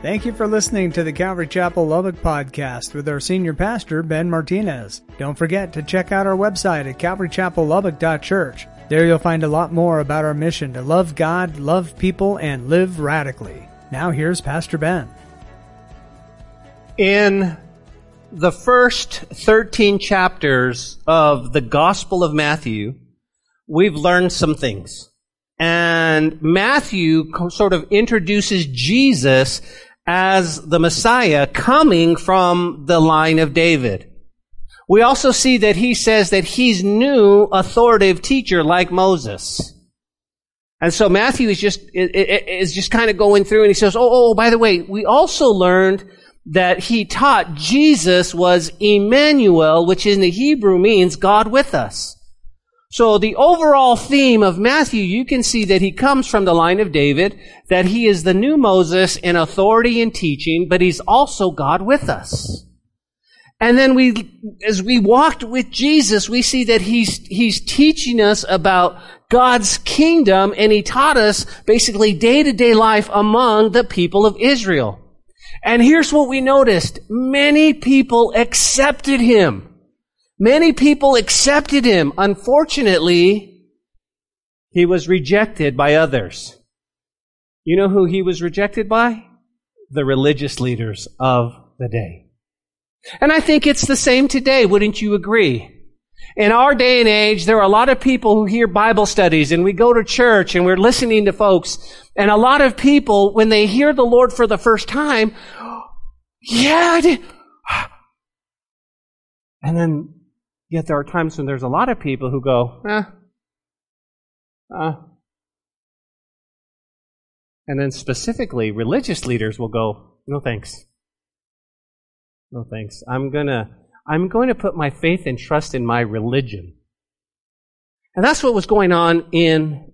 Thank you for listening to the Calvary Chapel Lubbock podcast with our senior pastor, Ben Martinez. Don't forget to check out our website at calvarychapellubbock.church. There you'll find a lot more about our mission to love God, love people, and live radically. Now here's Pastor Ben. In the first 13 chapters of the Gospel of Matthew, we've learned some things. And Matthew sort of introduces Jesus as the Messiah coming from the line of David. We also see that he says that he's new authoritative teacher like Moses. And so Matthew is just, is just kind of going through and he says, oh, oh, by the way, we also learned that he taught Jesus was Emmanuel, which in the Hebrew means God with us. So the overall theme of Matthew, you can see that he comes from the line of David, that he is the new Moses in authority and teaching, but he's also God with us. And then we, as we walked with Jesus, we see that he's, he's teaching us about God's kingdom and he taught us basically day to day life among the people of Israel. And here's what we noticed. Many people accepted him. Many people accepted him. Unfortunately, he was rejected by others. You know who he was rejected by? The religious leaders of the day. And I think it's the same today, wouldn't you agree? In our day and age, there are a lot of people who hear Bible studies and we go to church and we're listening to folks. And a lot of people, when they hear the Lord for the first time, yeah, and then Yet there are times when there's a lot of people who go, eh, uh, and then specifically, religious leaders will go, no thanks. No thanks. I'm gonna, I'm going to put my faith and trust in my religion. And that's what was going on in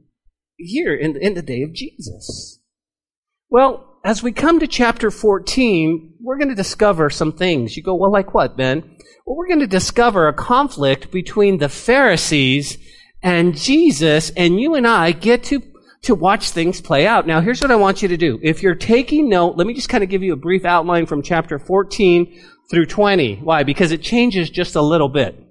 here in, in the day of Jesus. Well, as we come to chapter 14, we're going to discover some things. You go, well, like what, Ben? Well, we're going to discover a conflict between the Pharisees and Jesus, and you and I get to, to watch things play out. Now, here's what I want you to do. If you're taking note, let me just kind of give you a brief outline from chapter 14 through 20. Why? Because it changes just a little bit.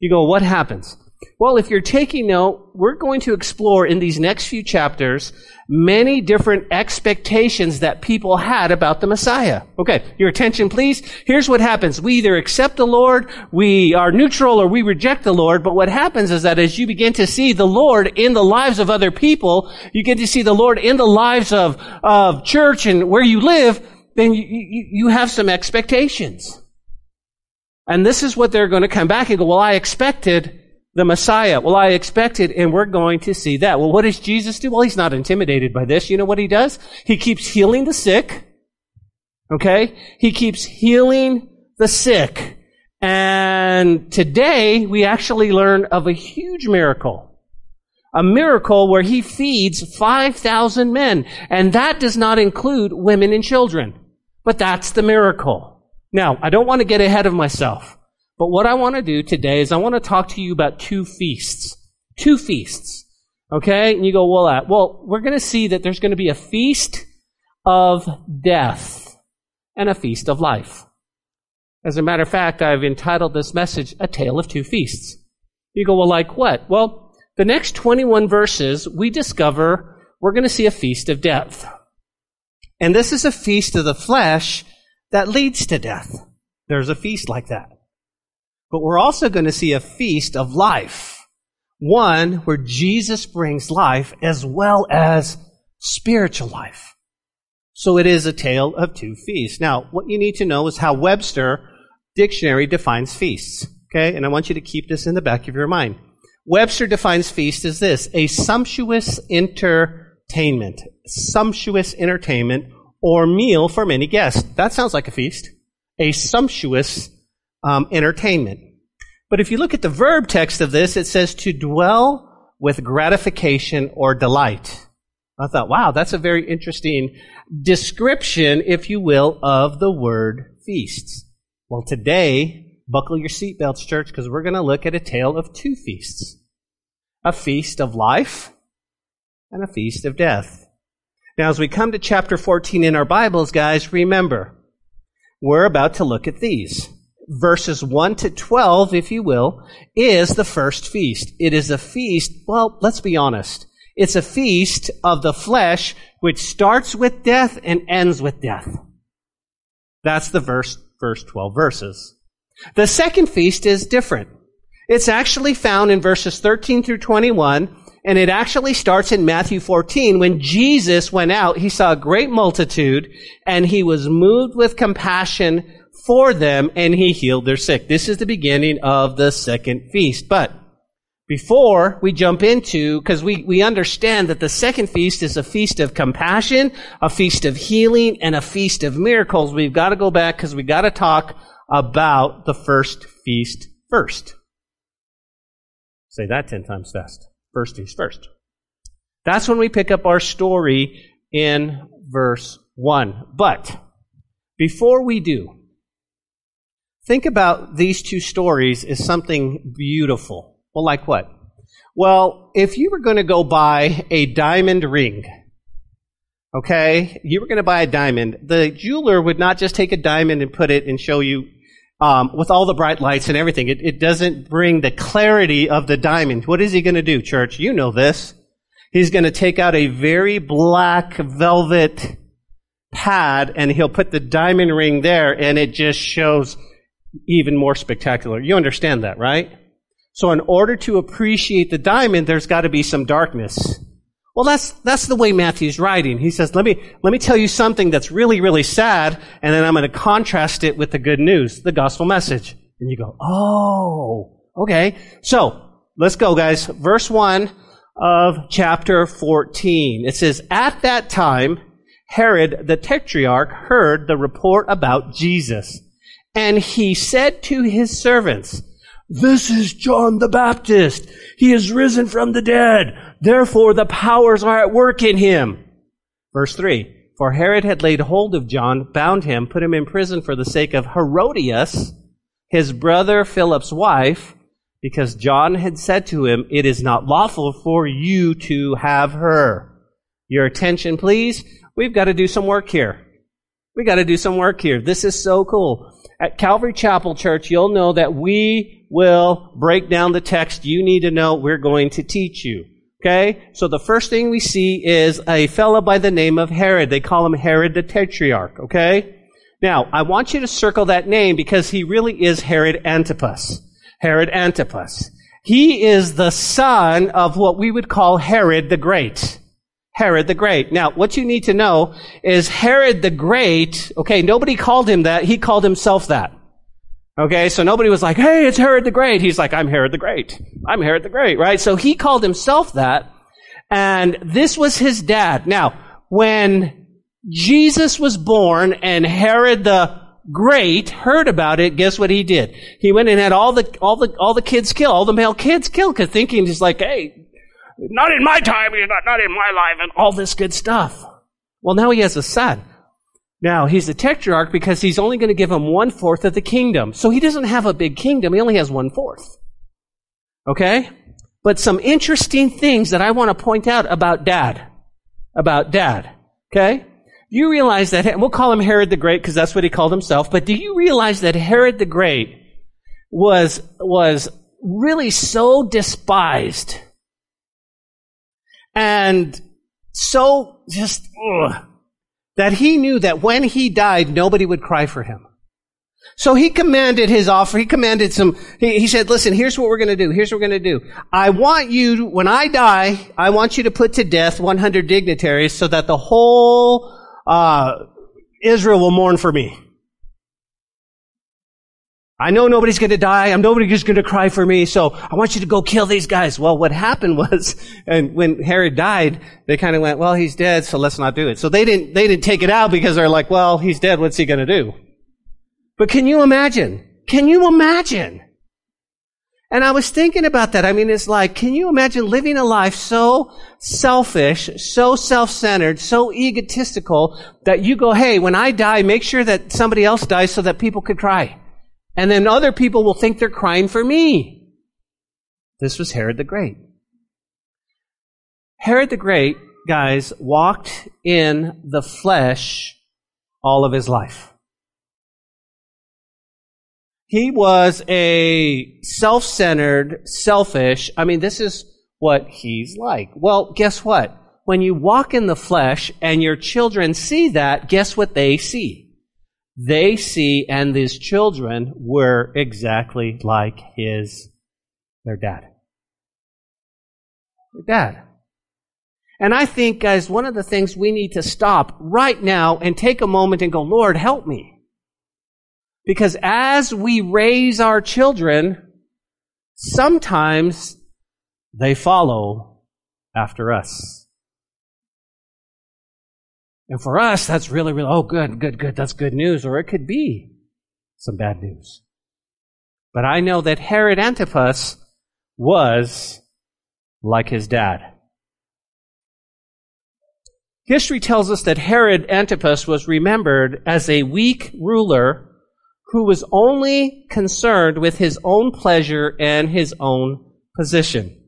You go, what happens? Well, if you're taking note, we're going to explore in these next few chapters many different expectations that people had about the Messiah. Okay, your attention please. Here's what happens. We either accept the Lord, we are neutral, or we reject the Lord. But what happens is that as you begin to see the Lord in the lives of other people, you get to see the Lord in the lives of, of church and where you live, then you, you, you have some expectations. And this is what they're going to come back and go, well, I expected the Messiah. Well, I expected, and we're going to see that. Well, what does Jesus do? Well, he's not intimidated by this. You know what he does? He keeps healing the sick. Okay? He keeps healing the sick. And today, we actually learn of a huge miracle. A miracle where he feeds 5,000 men. And that does not include women and children. But that's the miracle. Now, I don't want to get ahead of myself. But what I want to do today is I want to talk to you about two feasts. Two feasts. Okay? And you go, well, uh, well, we're going to see that there's going to be a feast of death and a feast of life. As a matter of fact, I've entitled this message, A Tale of Two Feasts. You go, well, like what? Well, the next 21 verses, we discover we're going to see a feast of death. And this is a feast of the flesh that leads to death. There's a feast like that. But we're also going to see a feast of life. One where Jesus brings life as well as spiritual life. So it is a tale of two feasts. Now, what you need to know is how Webster dictionary defines feasts. Okay? And I want you to keep this in the back of your mind. Webster defines feast as this, a sumptuous entertainment. Sumptuous entertainment or meal for many guests. That sounds like a feast. A sumptuous um, entertainment. But if you look at the verb text of this, it says to dwell with gratification or delight. I thought, wow, that's a very interesting description, if you will, of the word feasts. Well, today, buckle your seatbelts, church, because we're going to look at a tale of two feasts a feast of life and a feast of death. Now, as we come to chapter 14 in our Bibles, guys, remember, we're about to look at these. Verses 1 to 12, if you will, is the first feast. It is a feast, well, let's be honest. It's a feast of the flesh which starts with death and ends with death. That's the verse, first 12 verses. The second feast is different. It's actually found in verses 13 through 21, and it actually starts in Matthew 14 when Jesus went out, he saw a great multitude, and he was moved with compassion for them, and he healed their sick. This is the beginning of the second feast. But before we jump into, because we, we understand that the second feast is a feast of compassion, a feast of healing, and a feast of miracles, we've got to go back because we've got to talk about the first feast first. Say that ten times fast. First feast first. That's when we pick up our story in verse 1. But before we do, think about these two stories as something beautiful. Well, like what? Well, if you were going to go buy a diamond ring, okay, you were going to buy a diamond, the jeweler would not just take a diamond and put it and show you um, with all the bright lights and everything. It, it doesn't bring the clarity of the diamond. What is he going to do, church? You know this. He's going to take out a very black velvet pad and he'll put the diamond ring there and it just shows even more spectacular. You understand that, right? So in order to appreciate the diamond, there's got to be some darkness. Well, that's, that's the way Matthew's writing. He says, let me, let me tell you something that's really, really sad, and then I'm going to contrast it with the good news, the gospel message. And you go, oh, okay. So, let's go, guys. Verse 1 of chapter 14. It says, At that time, Herod the Tetrarch heard the report about Jesus, and he said to his servants, this is John the Baptist. He is risen from the dead. Therefore the powers are at work in him. Verse 3. For Herod had laid hold of John, bound him, put him in prison for the sake of Herodias, his brother Philip's wife, because John had said to him, It is not lawful for you to have her. Your attention, please. We've got to do some work here. We got to do some work here. This is so cool. At Calvary Chapel Church, you'll know that we will break down the text you need to know we're going to teach you. Okay? So the first thing we see is a fellow by the name of Herod. They call him Herod the Tetrarch. Okay? Now, I want you to circle that name because he really is Herod Antipas. Herod Antipas. He is the son of what we would call Herod the Great. Herod the Great. Now, what you need to know is Herod the Great, okay, nobody called him that, he called himself that. Okay, so nobody was like, hey, it's Herod the Great. He's like, I'm Herod the Great. I'm Herod the Great, right? So he called himself that, and this was his dad. Now, when Jesus was born and Herod the Great heard about it, guess what he did? He went and had all the, all the, all the kids killed, all the male kids killed, cause thinking he's like, hey, not in my time, not, not in my life, and all this good stuff. Well, now he has a son. Now, he's a tetrarch because he's only going to give him one fourth of the kingdom. So he doesn't have a big kingdom. He only has one fourth. Okay? But some interesting things that I want to point out about dad. About dad. Okay? You realize that, and we'll call him Herod the Great because that's what he called himself, but do you realize that Herod the Great was, was really so despised and so just, ugh, that he knew that when he died, nobody would cry for him. So he commanded his offer, he commanded some, he, he said, listen, here's what we're gonna do, here's what we're gonna do. I want you, when I die, I want you to put to death 100 dignitaries so that the whole, uh, Israel will mourn for me. I know nobody's going to die. I'm nobody's going to cry for me. So I want you to go kill these guys. Well, what happened was, and when Herod died, they kind of went, well, he's dead, so let's not do it. So they didn't, they didn't take it out because they're like, well, he's dead. What's he going to do? But can you imagine? Can you imagine? And I was thinking about that. I mean, it's like, can you imagine living a life so selfish, so self-centered, so egotistical that you go, hey, when I die, make sure that somebody else dies so that people could cry. And then other people will think they're crying for me. This was Herod the Great. Herod the Great guys, walked in the flesh all of his life. He was a self-centered, selfish, I mean, this is what he's like. Well, guess what? When you walk in the flesh and your children see that, guess what they see? They see, and these children were exactly like his, their dad. Their dad. And I think, guys, one of the things we need to stop right now and take a moment and go, Lord, help me. Because as we raise our children, sometimes they follow after us. And for us, that's really, really, oh, good, good, good, that's good news. Or it could be some bad news. But I know that Herod Antipas was like his dad. History tells us that Herod Antipas was remembered as a weak ruler who was only concerned with his own pleasure and his own position.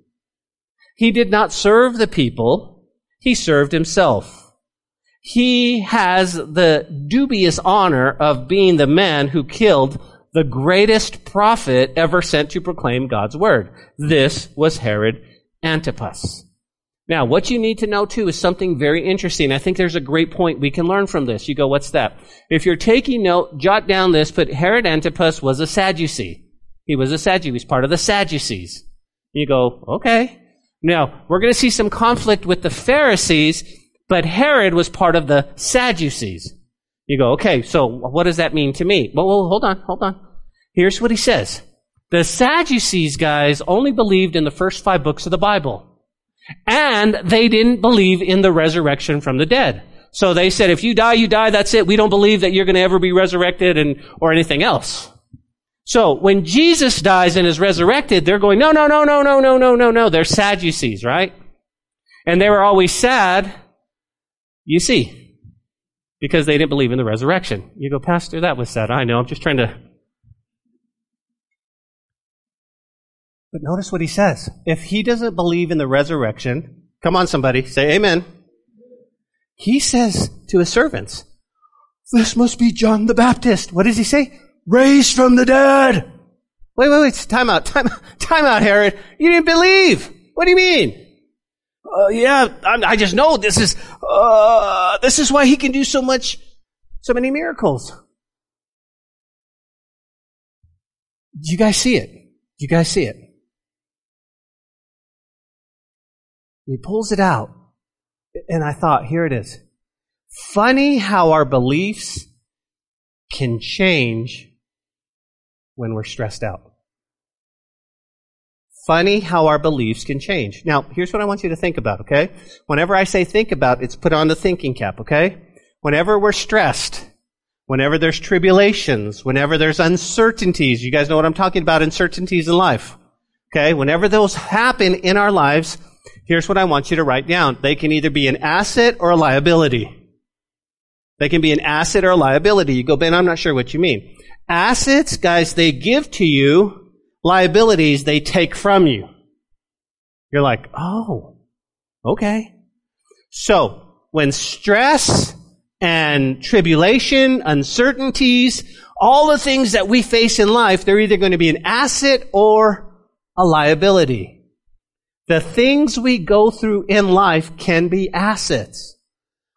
He did not serve the people, he served himself. He has the dubious honor of being the man who killed the greatest prophet ever sent to proclaim God's word. This was Herod Antipas. Now, what you need to know too is something very interesting. I think there's a great point we can learn from this. You go, what's that? If you're taking note, jot down this, but Herod Antipas was a Sadducee. He was a Sadducee. He was part of the Sadducees. You go, okay. Now, we're going to see some conflict with the Pharisees, but Herod was part of the Sadducees. You go, okay, so what does that mean to me? Well, well hold on, hold on. Here's what he says. The Sadducees guys only believed in the first five books of the Bible. And they didn't believe in the resurrection from the dead. So they said, if you die, you die, that's it. We don't believe that you're going to ever be resurrected and, or anything else. So when Jesus dies and is resurrected, they're going, no, no, no, no, no, no, no, no, no. They're Sadducees, right? And they were always sad, you see, because they didn't believe in the resurrection. You go, Pastor, that was sad. I know. I'm just trying to But notice what he says. If he doesn't believe in the resurrection, come on, somebody, say amen. He says to his servants, This must be John the Baptist. What does he say? Raised from the dead. Wait, wait, wait. Time out. Time, time out, Herod. You didn't believe. What do you mean? Uh, yeah, I, I, just know this is, uh, this is why he can do so much, so many miracles. Do you guys see it? Do you guys see it? He pulls it out. And I thought, here it is. Funny how our beliefs can change when we're stressed out. Funny how our beliefs can change. Now, here's what I want you to think about, okay? Whenever I say think about, it's put on the thinking cap, okay? Whenever we're stressed, whenever there's tribulations, whenever there's uncertainties, you guys know what I'm talking about, uncertainties in life. Okay? Whenever those happen in our lives, Here's what I want you to write down. They can either be an asset or a liability. They can be an asset or a liability. You go, Ben, I'm not sure what you mean. Assets, guys, they give to you. Liabilities, they take from you. You're like, oh, okay. So, when stress and tribulation, uncertainties, all the things that we face in life, they're either going to be an asset or a liability. The things we go through in life can be assets.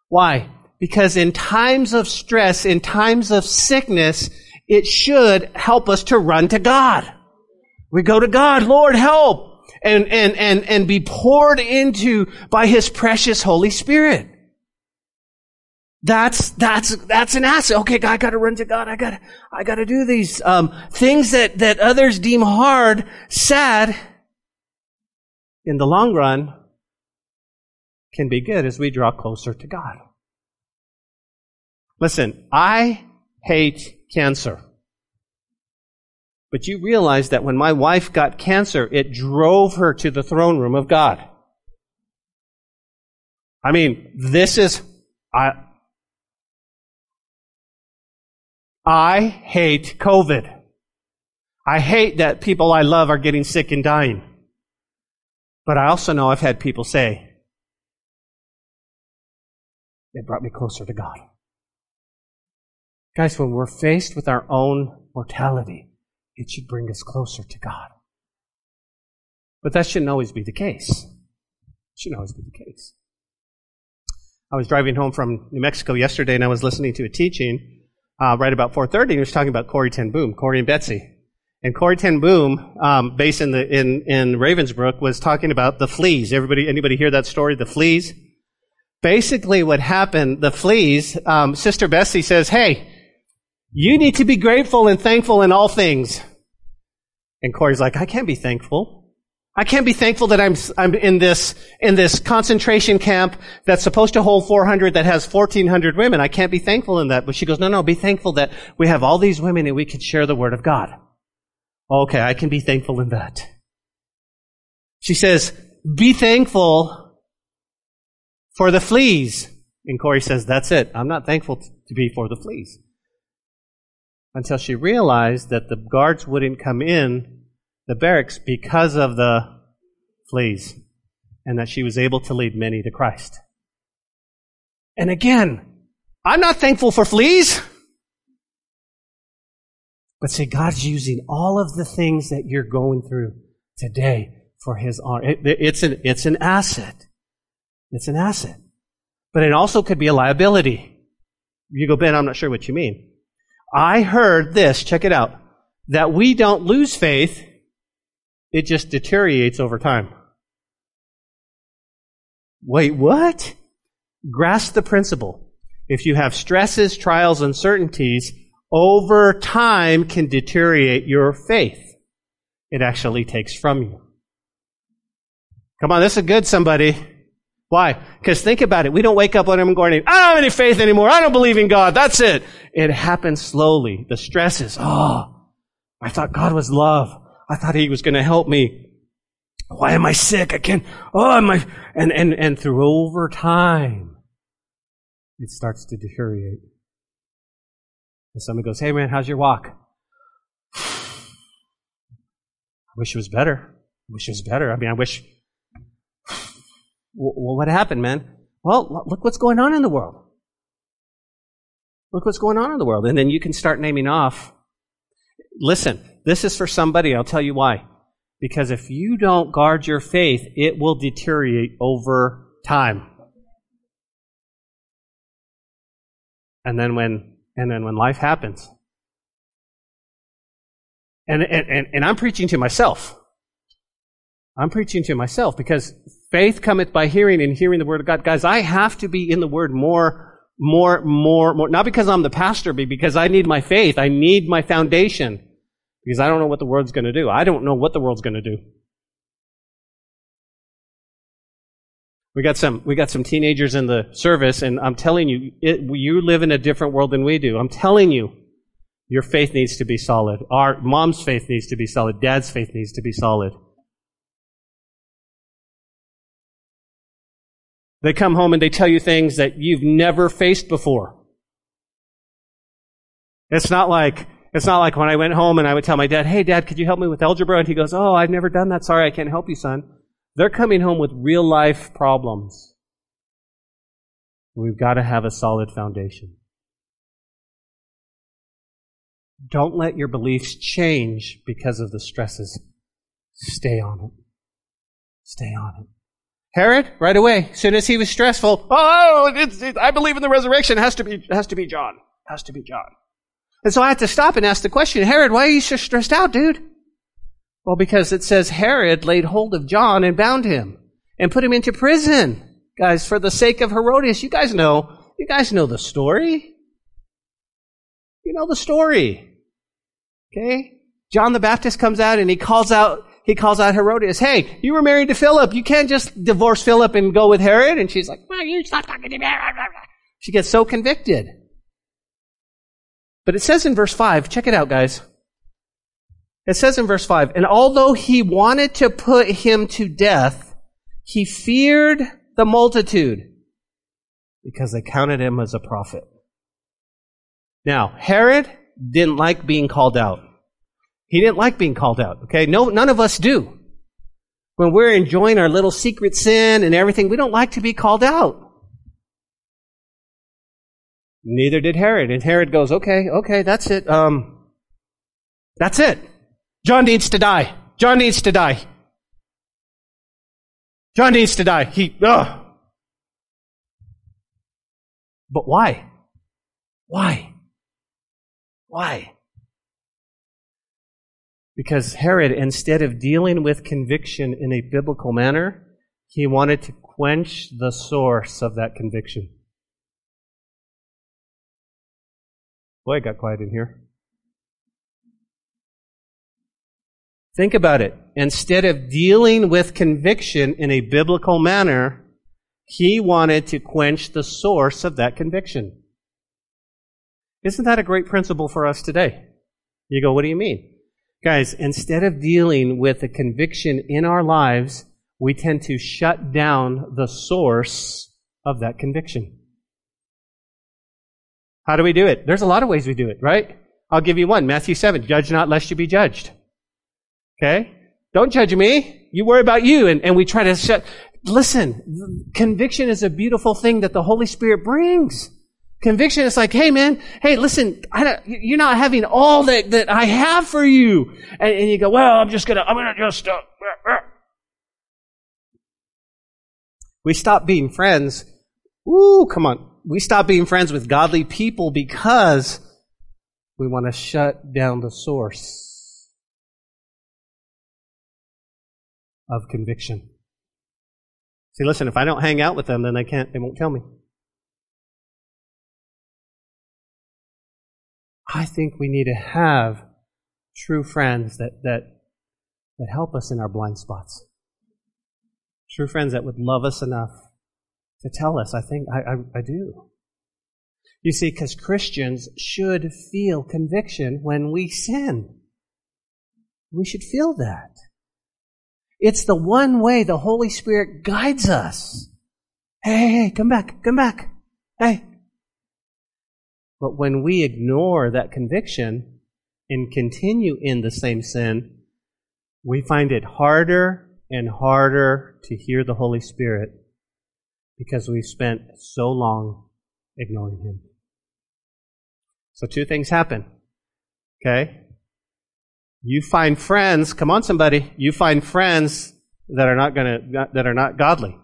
Why? Because in times of stress, in times of sickness, it should help us to run to God. We go to God, Lord, help, and, and, and, and be poured into by His precious Holy Spirit. That's, that's, that's an asset. Okay, I gotta run to God. I gotta, I gotta do these, um, things that, that others deem hard, sad, in the long run can be good as we draw closer to God. Listen, I hate cancer. But you realize that when my wife got cancer, it drove her to the throne room of God. I mean, this is, I, I hate COVID. I hate that people I love are getting sick and dying. But I also know I've had people say, it brought me closer to God. Guys, when we're faced with our own mortality, it should bring us closer to God. But that shouldn't always be the case. It shouldn't always be the case. I was driving home from New Mexico yesterday and I was listening to a teaching uh, right about 4.30 and he was talking about Corrie ten Boom, Corrie and Betsy. And Corrie ten Boom, um, based in, the, in, in Ravensbrück, was talking about the fleas. Everybody, anybody hear that story, the fleas? Basically what happened, the fleas, um, Sister Bessie says, hey, you need to be grateful and thankful in all things. And Corrie's like, I can't be thankful. I can't be thankful that I'm, I'm in this, in this concentration camp that's supposed to hold 400 that has 1400 women. I can't be thankful in that. But she goes, no, no, be thankful that we have all these women and we can share the word of God. Okay, I can be thankful in that. She says, be thankful for the fleas. And Corrie says, that's it. I'm not thankful to be for the fleas until she realized that the guards wouldn't come in the barracks because of the fleas and that she was able to lead many to Christ. And again, I'm not thankful for fleas. But see, God's using all of the things that you're going through today for His honor. It, it's, an, it's an asset. It's an asset. But it also could be a liability. You go, Ben, I'm not sure what you mean. I heard this, check it out, that we don't lose faith, it just deteriorates over time. Wait, what? Grasp the principle. If you have stresses, trials, uncertainties, over time can deteriorate your faith. It actually takes from you. Come on, this is good, somebody. Why? Because think about it. We don't wake up one morning, I don't have any faith anymore. I don't believe in God. That's it. It happens slowly. The stresses. Oh, I thought God was love. I thought He was going to help me. Why am I sick? I can't. Oh, am I? And, and, and through over time, it starts to deteriorate. And somebody goes, Hey man, how's your walk? I wish it was better. I wish it was better. I mean, I wish well, what happened, man? Well, look what's going on in the world. Look what's going on in the world. And then you can start naming off. Listen, this is for somebody. I'll tell you why. Because if you don't guard your faith, it will deteriorate over time. And then when, and then when life happens, and, and, and I'm preaching to myself. I'm preaching to myself because faith cometh by hearing and hearing the word of God. Guys, I have to be in the word more, more, more, more. Not because I'm the pastor, but because I need my faith. I need my foundation. Because I don't know what the world's going to do. I don't know what the world's going to do. We got some, we got some teenagers in the service, and I'm telling you, it, you live in a different world than we do. I'm telling you, your faith needs to be solid. Our mom's faith needs to be solid. Dad's faith needs to be solid. They come home and they tell you things that you've never faced before. It's not like, it's not like when I went home and I would tell my dad, hey dad, could you help me with algebra? And he goes, oh, I've never done that. Sorry, I can't help you, son. They're coming home with real life problems. We've got to have a solid foundation. Don't let your beliefs change because of the stresses. Stay on it. Stay on it. Herod, right away, as soon as he was stressful, oh, it's, it, I believe in the resurrection. It has to be, has to be John. It has to be John. And so I had to stop and ask the question, Herod, why are you so stressed out, dude? Well, because it says Herod laid hold of John and bound him and put him into prison. Guys, for the sake of Herodias, you guys know, you guys know the story. You know the story. Okay? John the Baptist comes out and he calls out he calls out Herodias, hey, you were married to Philip. You can't just divorce Philip and go with Herod. And she's like, well, you stop talking to me. She gets so convicted. But it says in verse 5, check it out, guys. It says in verse 5, and although he wanted to put him to death, he feared the multitude because they counted him as a prophet. Now, Herod didn't like being called out. He didn't like being called out. Okay. No, none of us do. When we're enjoying our little secret sin and everything, we don't like to be called out. Neither did Herod. And Herod goes, okay, okay, that's it. Um, that's it. John needs to die. John needs to die. John needs to die. He, ugh. But why? Why? Why? Because Herod, instead of dealing with conviction in a biblical manner, he wanted to quench the source of that conviction. Boy, it got quiet in here. Think about it. Instead of dealing with conviction in a biblical manner, he wanted to quench the source of that conviction. Isn't that a great principle for us today? You go, what do you mean? Guys, instead of dealing with the conviction in our lives, we tend to shut down the source of that conviction. How do we do it? There's a lot of ways we do it, right? I'll give you one. Matthew 7. Judge not lest you be judged. Okay? Don't judge me. You worry about you. And, and we try to shut. Listen, conviction is a beautiful thing that the Holy Spirit brings. Conviction is like, hey man, hey listen, you're not having all that, that I have for you. And, and you go, well, I'm just gonna, I'm gonna just, uh, uh. We stop being friends. Ooh, come on. We stop being friends with godly people because we want to shut down the source of conviction. See, listen, if I don't hang out with them, then they can't, they won't tell me. I think we need to have true friends that, that, that help us in our blind spots. True friends that would love us enough to tell us, I think, I, I, I do. You see, because Christians should feel conviction when we sin. We should feel that. It's the one way the Holy Spirit guides us. Hey, hey, hey, come back, come back. Hey, but when we ignore that conviction and continue in the same sin, we find it harder and harder to hear the Holy Spirit because we've spent so long ignoring Him. So two things happen. Okay? You find friends, come on somebody, you find friends that are not gonna, that are not godly.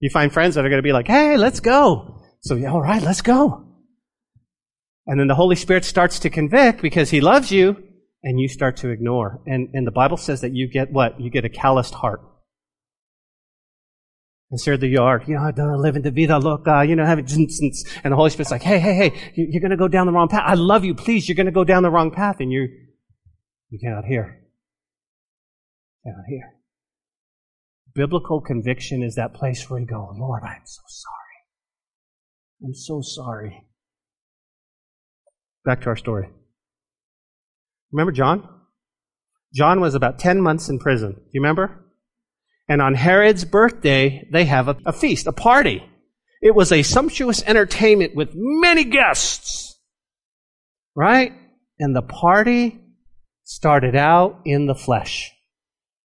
You find friends that are gonna be like, hey, let's go. So, yeah, alright, let's go. And then the Holy Spirit starts to convict because He loves you, and you start to ignore. And, and the Bible says that you get what? You get a calloused heart. Instead of the yard, you know, I don't live in the vida loca, you know, have it, and the Holy Spirit's like, hey, hey, hey, you're going to go down the wrong path. I love you, please, you're going to go down the wrong path, and you, you cannot hear. Cannot hear. Biblical conviction is that place where you go, Lord, I'm so sorry. I'm so sorry. Back to our story. Remember John? John was about 10 months in prison. Do you remember? And on Herod's birthday, they have a, a feast, a party. It was a sumptuous entertainment with many guests. Right? And the party started out in the flesh.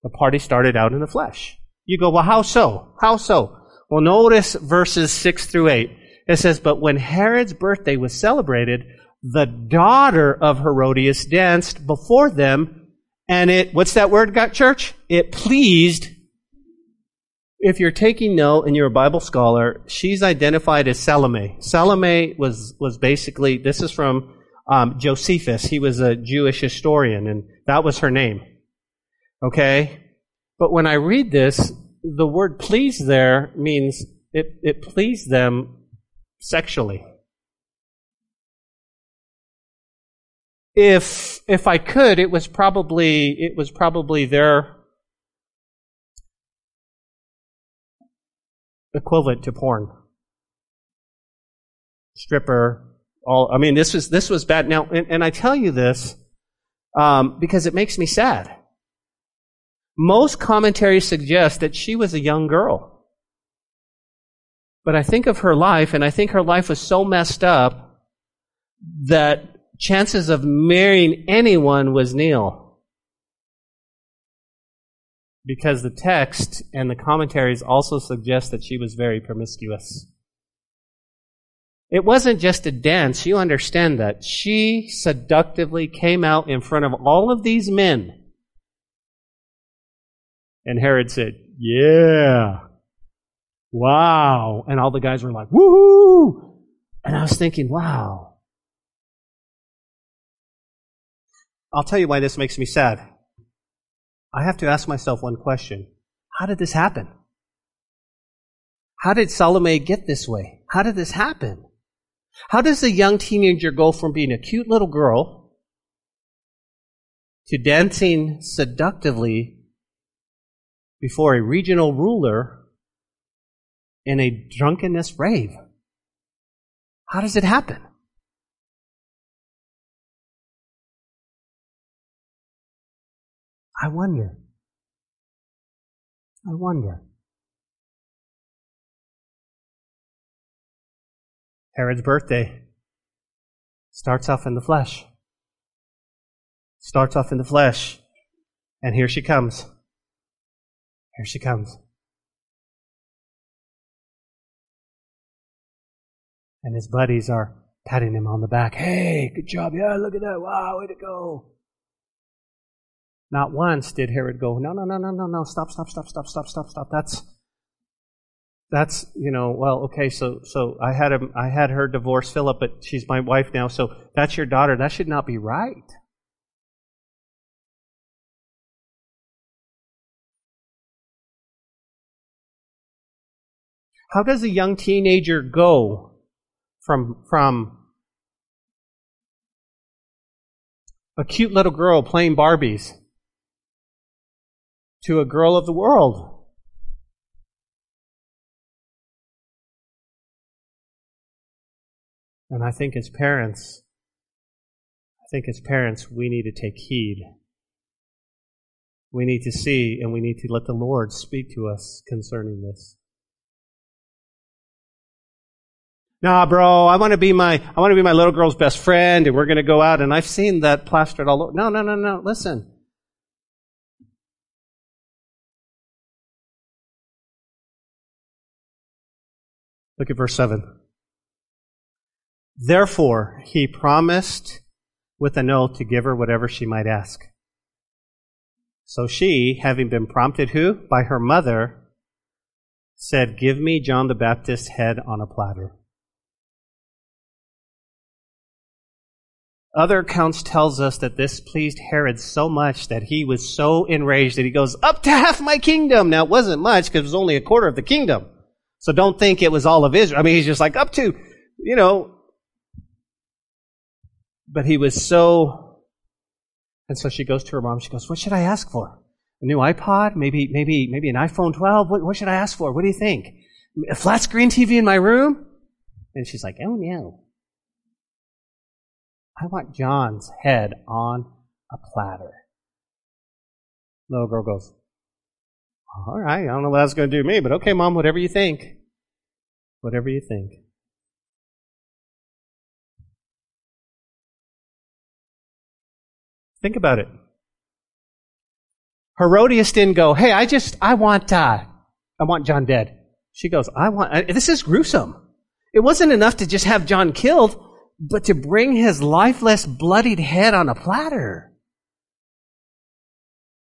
The party started out in the flesh. You go, well, how so? How so? Well, notice verses 6 through 8. It says, But when Herod's birthday was celebrated, the daughter of Herodias danced before them, and it, what's that word, got church? It pleased. If you're taking note and you're a Bible scholar, she's identified as Salome. Salome was, was basically, this is from um, Josephus. He was a Jewish historian, and that was her name. Okay? But when I read this, the word please there means it, it pleased them sexually. If if I could, it was probably it was probably their equivalent to porn. Stripper, all I mean, this was this was bad. Now, and, and I tell you this um, because it makes me sad. Most commentaries suggest that she was a young girl. But I think of her life, and I think her life was so messed up that chances of marrying anyone was nil. Because the text and the commentaries also suggest that she was very promiscuous. It wasn't just a dance, you understand that. She seductively came out in front of all of these men. And Herod said, Yeah, wow. And all the guys were like, Woohoo! And I was thinking, wow. I'll tell you why this makes me sad. I have to ask myself one question How did this happen? How did Salome get this way? How did this happen? How does a young teenager go from being a cute little girl to dancing seductively before a regional ruler in a drunkenness rave? How does it happen? I wonder. I wonder. Herod's birthday starts off in the flesh. Starts off in the flesh. And here she comes. Here she comes. And his buddies are patting him on the back. Hey, good job. Yeah, look at that. Wow, way to go. Not once did Herod go, no, no, no, no, no, no, stop, stop, stop, stop, stop, stop, stop. That's that's you know well okay so so I had him I had her divorce Philip but she's my wife now so that's your daughter that should not be right. How does a young teenager go from from a cute little girl playing Barbies to a girl of the world? And I think as parents, I think as parents, we need to take heed. We need to see and we need to let the Lord speak to us concerning this. Nah, bro, I want to be my, I want to be my little girl's best friend and we're going to go out and I've seen that plastered all over. No, no, no, no. Listen. Look at verse 7. Therefore, he promised with an oath to give her whatever she might ask. So she, having been prompted who? By her mother, said, Give me John the Baptist's head on a platter. Other accounts tells us that this pleased Herod so much that he was so enraged that he goes, up to half my kingdom. Now it wasn't much because it was only a quarter of the kingdom. So don't think it was all of Israel. I mean, he's just like up to, you know, but he was so, and so she goes to her mom. She goes, "What should I ask for? A new iPod? Maybe, maybe, maybe an iPhone 12? What, what should I ask for? What do you think? A flat screen TV in my room?" And she's like, "Oh no, I want John's head on a platter." Little girl goes, "All right, I don't know what that's going to do to me, but okay, mom, whatever you think, whatever you think." Think about it. Herodias didn't go, hey, I just, I want, uh, I want John dead. She goes, I want, uh, this is gruesome. It wasn't enough to just have John killed, but to bring his lifeless, bloodied head on a platter.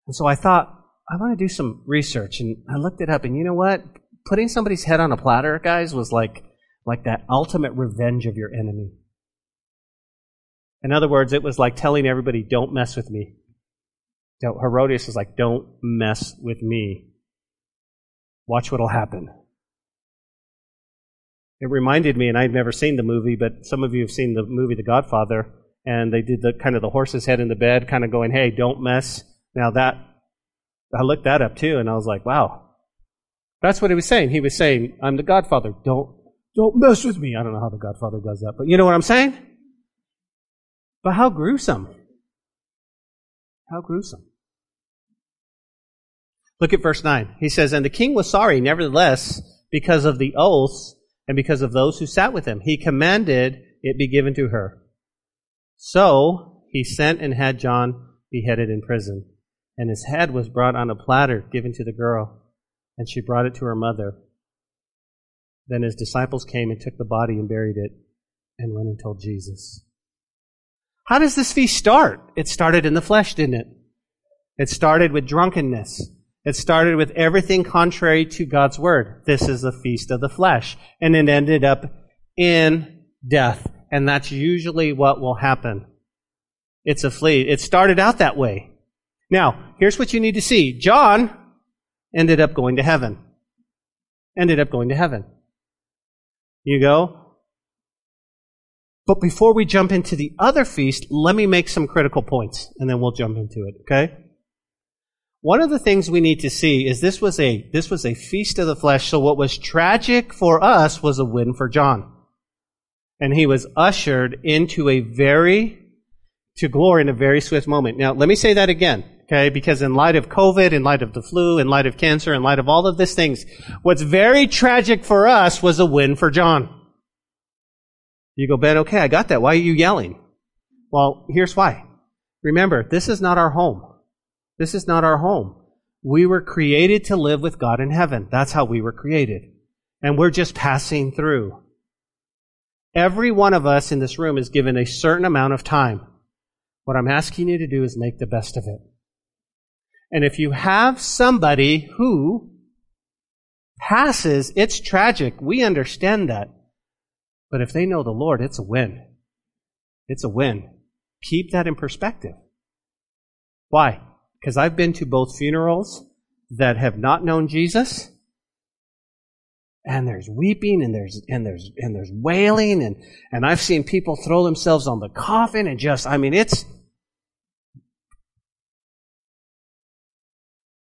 And so I thought, I want to do some research, and I looked it up, and you know what? Putting somebody's head on a platter, guys, was like, like that ultimate revenge of your enemy. In other words, it was like telling everybody, don't mess with me. So Herodias is like, don't mess with me. Watch what'll happen. It reminded me, and I'd never seen the movie, but some of you have seen the movie The Godfather, and they did the kind of the horse's head in the bed, kind of going, hey, don't mess. Now that, I looked that up too, and I was like, wow. That's what he was saying. He was saying, I'm the Godfather. Don't, don't mess with me. I don't know how the Godfather does that, but you know what I'm saying? But how gruesome. How gruesome. Look at verse 9. He says, And the king was sorry, nevertheless, because of the oaths and because of those who sat with him. He commanded it be given to her. So he sent and had John beheaded in prison. And his head was brought on a platter given to the girl, and she brought it to her mother. Then his disciples came and took the body and buried it and went and told Jesus. How does this feast start? It started in the flesh, didn't it? It started with drunkenness. It started with everything contrary to God's word. This is the feast of the flesh. And it ended up in death. And that's usually what will happen. It's a flea. It started out that way. Now, here's what you need to see. John ended up going to heaven. Ended up going to heaven. You go, but before we jump into the other feast, let me make some critical points and then we'll jump into it, okay? One of the things we need to see is this was a this was a feast of the flesh, so what was tragic for us was a win for John. And he was ushered into a very to glory in a very swift moment. Now, let me say that again, okay? Because in light of COVID, in light of the flu, in light of cancer, in light of all of these things, what's very tragic for us was a win for John. You go, Ben, okay, I got that. Why are you yelling? Well, here's why. Remember, this is not our home. This is not our home. We were created to live with God in heaven. That's how we were created. And we're just passing through. Every one of us in this room is given a certain amount of time. What I'm asking you to do is make the best of it. And if you have somebody who passes, it's tragic. We understand that. But if they know the Lord, it's a win. It's a win. Keep that in perspective. Why? Because I've been to both funerals that have not known Jesus, and there's weeping and there's and there's and there's wailing and and I've seen people throw themselves on the coffin and just I mean it's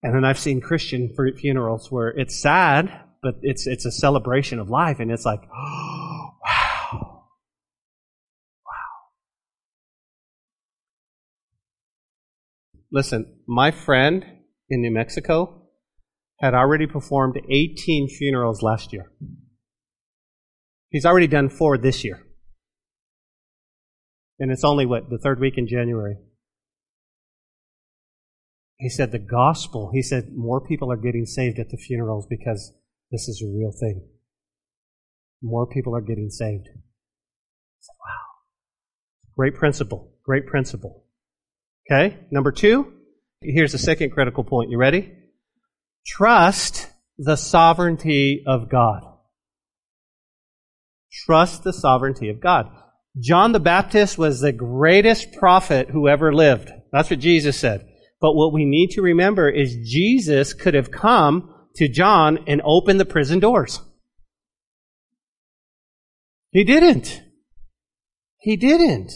and then I've seen Christian funerals where it's sad, but it's it's a celebration of life and it's like oh, wow, wow. Listen, my friend in New Mexico had already performed 18 funerals last year. He's already done four this year. And it's only what, the third week in January. He said the gospel, he said more people are getting saved at the funerals because this is a real thing. More people are getting saved. Said, wow. Great principle. Great principle. Okay, number two, here's the second critical point. You ready? Trust the sovereignty of God. Trust the sovereignty of God. John the Baptist was the greatest prophet who ever lived. That's what Jesus said. But what we need to remember is Jesus could have come to John and opened the prison doors. He didn't. He didn't.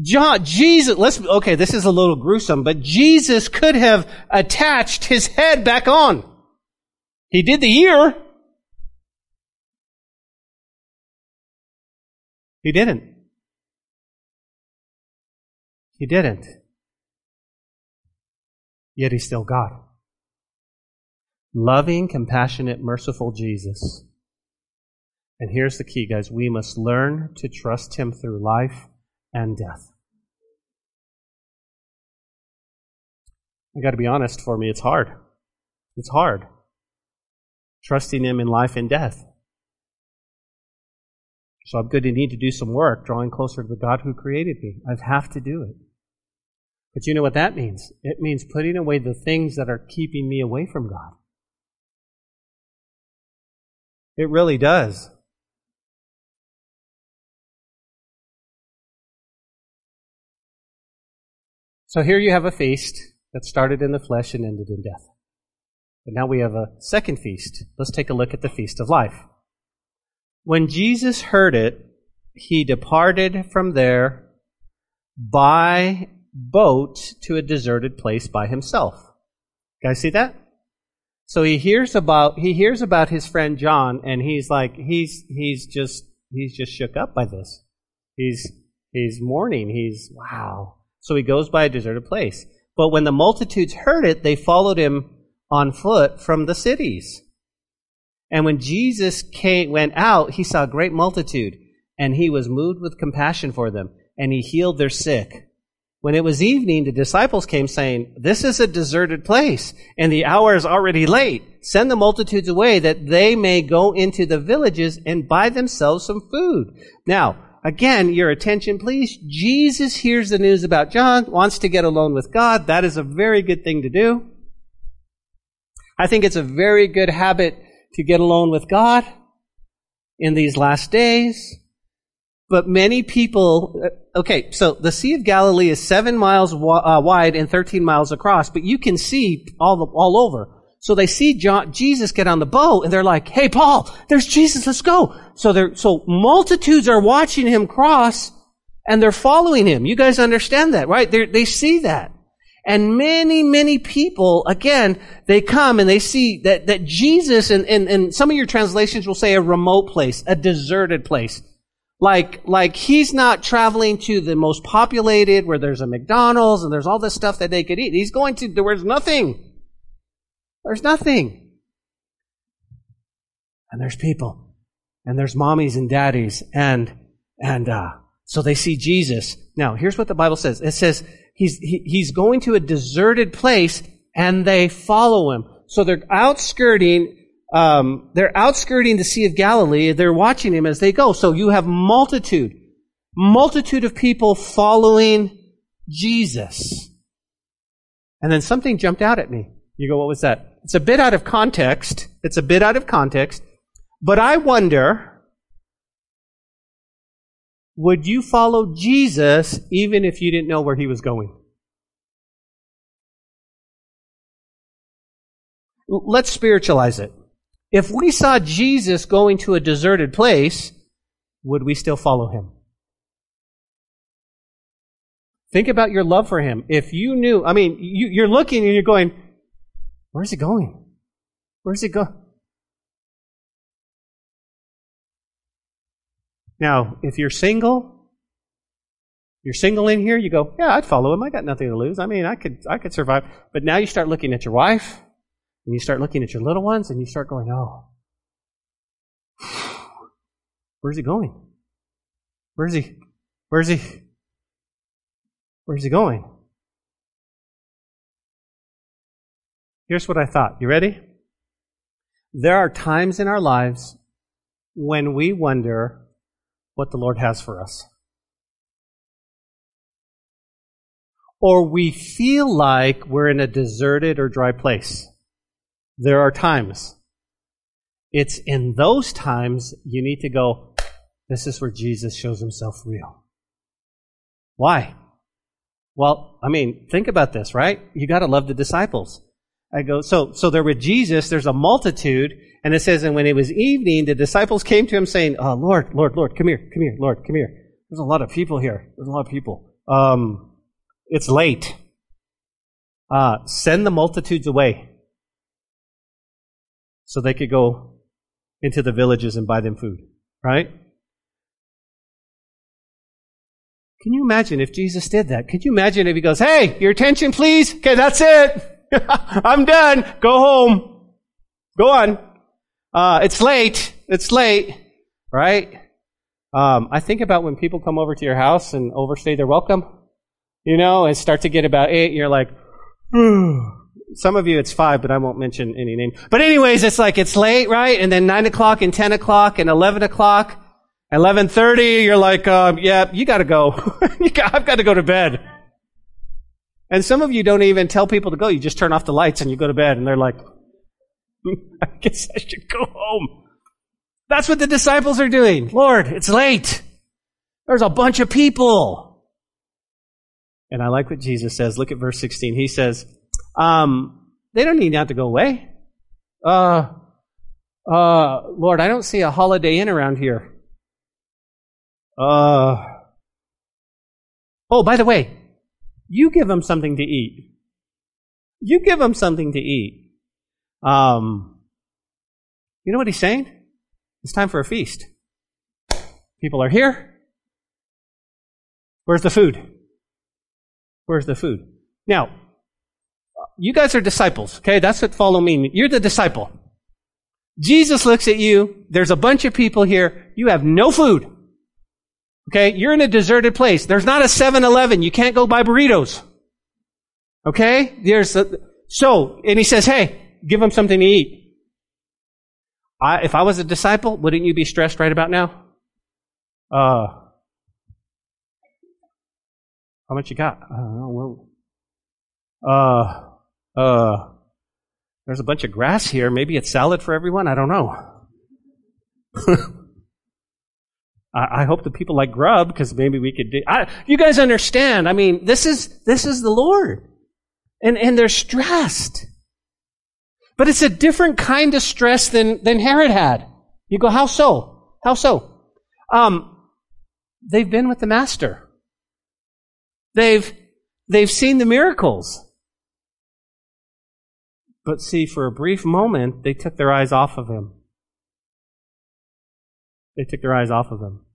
John, Jesus, let's, okay, this is a little gruesome, but Jesus could have attached his head back on. He did the ear. He didn't. He didn't. Yet he's still God. Loving, compassionate, merciful Jesus. And here's the key, guys. We must learn to trust him through life and death. I got to be honest, for me, it's hard. It's hard. Trusting Him in life and death. So I'm going to need to do some work drawing closer to the God who created me. I have to do it. But you know what that means? It means putting away the things that are keeping me away from God. It really does. So here you have a feast that started in the flesh and ended in death. But now we have a second feast. Let's take a look at the feast of life. When Jesus heard it, he departed from there by boat to a deserted place by himself. Guys see that? So he hears about he hears about his friend John and he's like he's he's just he's just shook up by this. He's he's mourning. He's wow. So he goes by a deserted place. But when the multitudes heard it, they followed him on foot from the cities. And when Jesus came, went out, he saw a great multitude, and he was moved with compassion for them, and he healed their sick. When it was evening, the disciples came saying, This is a deserted place, and the hour is already late. Send the multitudes away that they may go into the villages and buy themselves some food. Now, again, your attention please. Jesus hears the news about John, wants to get alone with God. That is a very good thing to do. I think it's a very good habit to get alone with God in these last days. But many people, okay, so the Sea of Galilee is seven miles uh, wide and 13 miles across, but you can see all, the, all over. So they see John, Jesus get on the boat and they're like, hey Paul, there's Jesus, let's go. So they're, so multitudes are watching him cross and they're following him. You guys understand that, right? They're, they see that. And many, many people, again, they come and they see that, that Jesus, and, and, and some of your translations will say a remote place, a deserted place. Like, like he's not traveling to the most populated where there's a McDonald's and there's all this stuff that they could eat. He's going to where there's nothing. There's nothing. And there's people. And there's mommies and daddies. And, and, uh, so they see Jesus. Now, here's what the Bible says. It says he's, he, he's going to a deserted place and they follow him. So they're outskirting um, they're outskirting the Sea of Galilee. They're watching him as they go. So you have multitude, multitude of people following Jesus. And then something jumped out at me. You go, what was that? It's a bit out of context. It's a bit out of context. But I wonder, would you follow Jesus even if you didn't know where he was going? Let's spiritualize it. If we saw Jesus going to a deserted place, would we still follow him? Think about your love for him. If you knew, I mean, you, are looking and you're going, where's he going? Where's he going? Now, if you're single, you're single in here, you go, yeah, I'd follow him. I got nothing to lose. I mean, I could, I could survive. But now you start looking at your wife, and you start looking at your little ones and you start going, oh, where's he going? Where's he? Where's he? Where's he going? Here's what I thought. You ready? There are times in our lives when we wonder what the Lord has for us. Or we feel like we're in a deserted or dry place. There are times. It's in those times you need to go, this is where Jesus shows himself real. Why? Well, I mean, think about this, right? You gotta love the disciples. I go, so, so they're with Jesus, there's a multitude, and it says, and when it was evening, the disciples came to him saying, oh, Lord, Lord, Lord, come here, come here, Lord, come here. There's a lot of people here. There's a lot of people. Um, it's late. Uh, send the multitudes away so they could go into the villages and buy them food, right? Can you imagine if Jesus did that? Could you imagine if he goes, Hey, your attention please? Okay, that's it. I'm done. Go home. Go on. Uh, it's late. It's late. Right? Um, I think about when people come over to your house and overstay their welcome, you know, and start to get about eight, and you're like, some of you it's five, but I won't mention any name. But anyways, it's like it's late, right? And then nine o'clock and ten o'clock and eleven o'clock, eleven thirty. You're like, um, yeah, you got to go. I've got to go to bed. And some of you don't even tell people to go. You just turn off the lights and you go to bed, and they're like, I guess I should go home. That's what the disciples are doing. Lord, it's late. There's a bunch of people. And I like what Jesus says. Look at verse 16. He says, um, they don't need not to go away. Uh, uh, Lord, I don't see a Holiday Inn around here. Uh, oh, by the way, you give them something to eat. You give them something to eat. Um, you know what he's saying? It's time for a feast. People are here. Where's the food? Where's the food? Now, you guys are disciples, okay? That's what follow me. You're the disciple. Jesus looks at you. There's a bunch of people here. You have no food. Okay, you're in a deserted place. There's not a 7-Eleven. You can't go buy burritos. Okay? There's a, so, and he says, hey, give them something to eat. I, if I was a disciple, wouldn't you be stressed right about now? Uh, how much you got? I don't know. Uh, uh, there's a bunch of grass here. Maybe it's salad for everyone. I don't know. I, hope the people like grub because maybe we could do. I, you guys understand? I mean, this is this is the Lord, and and they're stressed, but it's a different kind of stress than than Herod had. You go, how so? How so? Um, they've been with the Master. They've they've seen the miracles. But see, for a brief moment, they took their eyes off of him. They took their eyes off of him.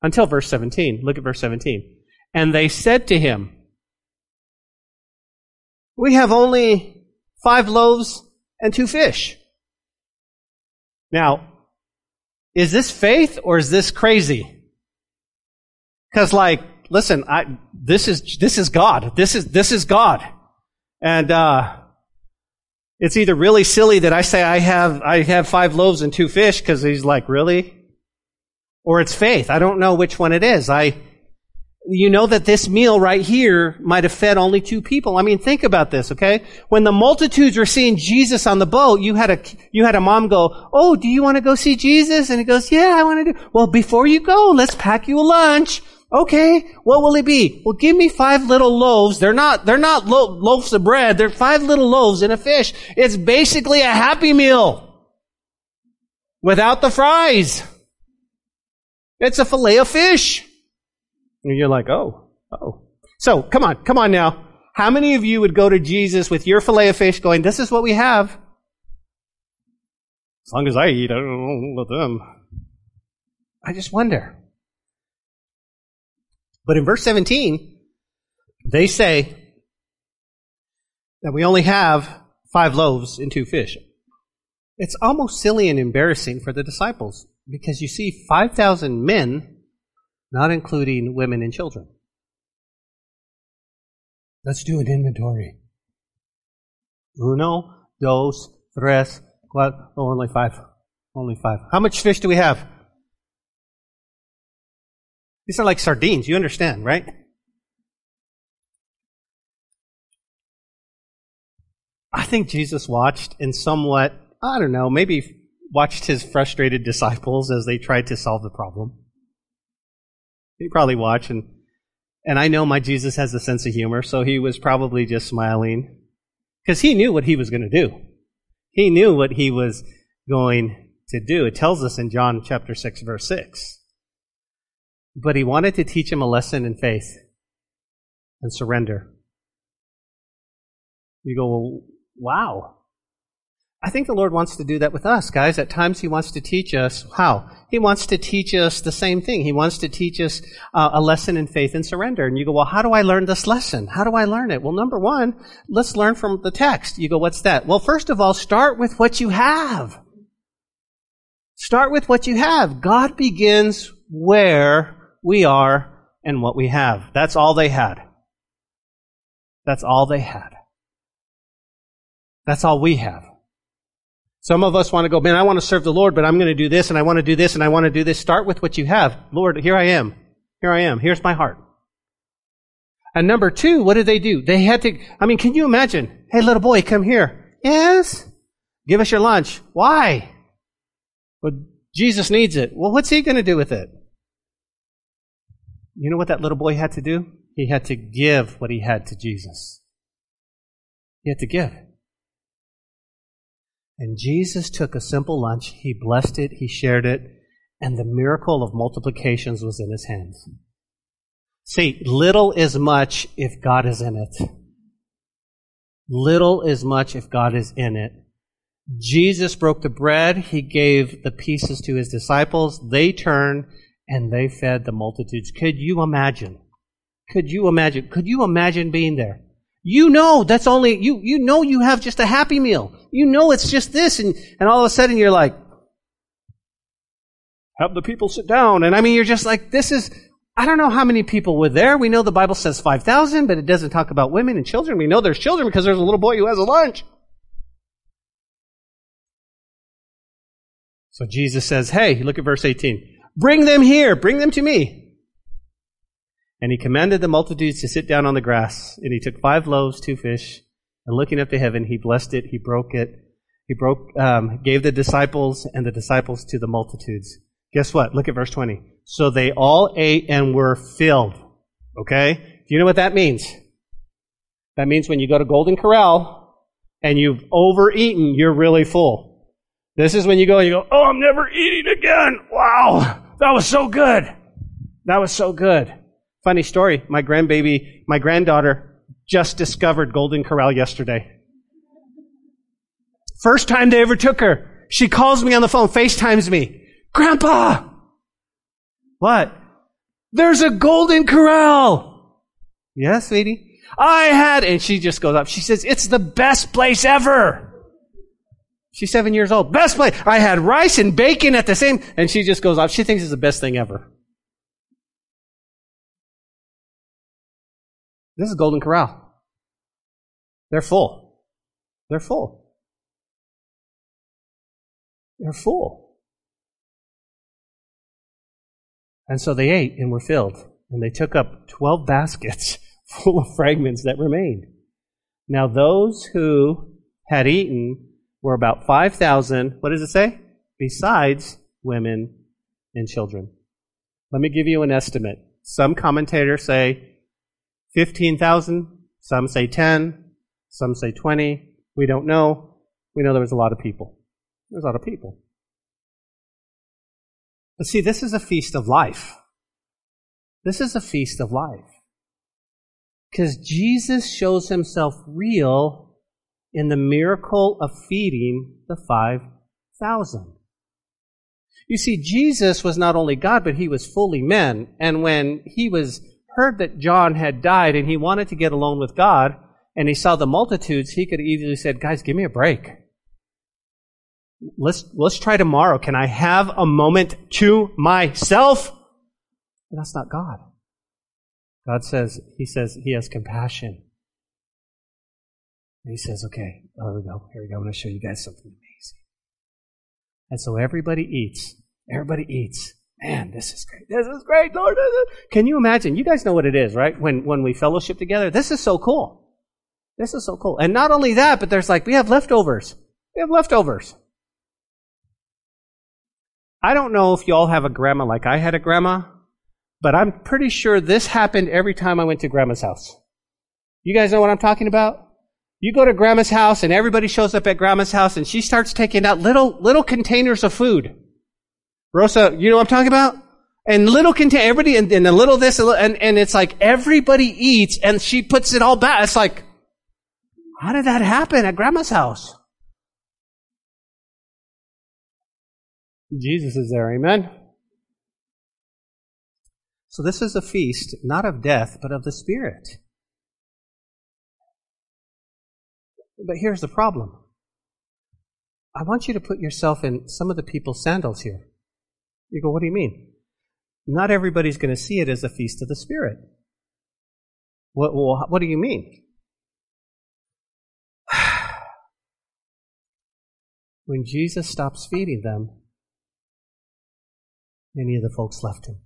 Until verse 17. Look at verse 17. And they said to him, We have only five loaves and two fish. Now, is this faith or is this crazy? Because like, listen, I, this is, this is God. This is, this is God. And, uh, it's either really silly that I say I have, I have five loaves and two fish because he's like, really? Or it's faith. I don't know which one it is. I, you know that this meal right here might have fed only two people. I mean, think about this, okay? When the multitudes were seeing Jesus on the boat, you had a, you had a mom go, Oh, do you want to go see Jesus? And he goes, Yeah, I want to do. Well, before you go, let's pack you a lunch. Okay, what will it be? Well, give me five little loaves. They're not, they're not lo- loaves of bread. They're five little loaves and a fish. It's basically a happy meal. Without the fries. It's a fillet of fish. And you're like, oh, oh. So, come on, come on now. How many of you would go to Jesus with your fillet of fish going, this is what we have? As long as I eat, I don't know with them. I just wonder. But in verse 17, they say that we only have five loaves and two fish. It's almost silly and embarrassing for the disciples because you see 5,000 men, not including women and children. Let's do an inventory. Uno, dos, tres, cuatro. Oh, only five. Only five. How much fish do we have? These are like sardines, you understand, right? I think Jesus watched and somewhat, I don't know, maybe watched his frustrated disciples as they tried to solve the problem. He probably watched and and I know my Jesus has a sense of humor, so he was probably just smiling because he knew what he was going to do. He knew what he was going to do. It tells us in John chapter 6 verse 6. But he wanted to teach him a lesson in faith and surrender. You go, well, wow. I think the Lord wants to do that with us, guys. At times, He wants to teach us how? He wants to teach us the same thing. He wants to teach us uh, a lesson in faith and surrender. And you go, well, how do I learn this lesson? How do I learn it? Well, number one, let's learn from the text. You go, what's that? Well, first of all, start with what you have. Start with what you have. God begins where we are, and what we have. That's all they had. That's all they had. That's all we have. Some of us want to go, man, I want to serve the Lord, but I'm going to do this and I want to do this and I want to do this. Start with what you have. Lord, here I am. Here I am. Here's my heart. And number two, what did they do? They had to, I mean, can you imagine? Hey, little boy, come here. Yes? Give us your lunch. Why? Well, Jesus needs it. Well, what's he going to do with it? You know what that little boy had to do? He had to give what he had to Jesus. He had to give. And Jesus took a simple lunch, he blessed it, he shared it, and the miracle of multiplications was in his hands. See, little is much if God is in it. Little is much if God is in it. Jesus broke the bread, he gave the pieces to his disciples, they turned and they fed the multitudes. Could you imagine? Could you imagine? Could you imagine being there? You know that's only, you, you know you have just a happy meal. You know it's just this and, and all of a sudden you're like, have the people sit down. And I mean, you're just like, this is, I don't know how many people were there. We know the Bible says 5,000, but it doesn't talk about women and children. We know there's children because there's a little boy who has a lunch. So Jesus says, Hey, look at verse 18. Bring them here. Bring them to me. And he commanded the multitudes to sit down on the grass. And he took five loaves, two fish, and looking up to heaven, he blessed it, he broke it, he broke, um, gave the disciples and the disciples to the multitudes. Guess what? Look at verse 20. So they all ate and were filled. Okay? Do you know what that means? That means when you go to Golden Corral and you've overeaten, you're really full. This is when you go and you go, oh, I'm never eating again. Wow. That was so good. That was so good. Funny story. My grandbaby, my granddaughter just discovered Golden Corral yesterday. First time they ever took her. She calls me on the phone, FaceTimes me. Grandpa! What? There's a golden corral! Yes, sweetie? I had, and she just goes up. She says, it's the best place ever! She's seven years old. Best place! I had rice and bacon at the same, and she just goes off. She thinks it's the best thing ever. This is Golden Corral. They're full. They're full. They're full. And so they ate and were filled, and they took up twelve baskets full of fragments that remained. Now those who had eaten were about 5,000, what does it say? Besides women and children. Let me give you an estimate. Some commentators say 15,000, some say 10, some say 20. We don't know. We know there was a lot of people. There's a lot of people. But see, this is a feast of life. This is a feast of life. Because Jesus shows himself real in the miracle of feeding the 5,000. You see, Jesus was not only God, but he was fully man. And when he was heard that John had died and he wanted to get alone with God, and he saw the multitudes, he could easily said, guys, give me a break let's, let's try tomorrow. Can I have a moment to myself? But that's not God. God says, He says He has compassion. And He says, okay, oh, here we go. Here we go. I'm going to show you guys something amazing. And so everybody eats. Everybody eats. Man, this is great. This is great, Lord. Can you imagine? You guys know what it is, right? When, when we fellowship together. This is so cool. This is so cool. And not only that, but there's like, we have leftovers. We have leftovers. I don't know if y'all have a grandma like I had a grandma, but I'm pretty sure this happened every time I went to grandma's house. You guys know what I'm talking about? You go to grandma's house and everybody shows up at grandma's house and she starts taking out little, little containers of food. Rosa, you know what I'm talking about? And little contain, everybody, and, and a little this, and, and it's like everybody eats and she puts it all back. It's like, how did that happen at grandma's house? Jesus is there. Amen? So this is a feast, not of death, but of the Spirit. But here's the problem. I want you to put yourself in some of the people's sandals here. You go, what do you mean? Not everybody's going to see it as a feast of the Spirit. What, well, what do you mean? when Jesus stops feeding them, Many of the folks left him.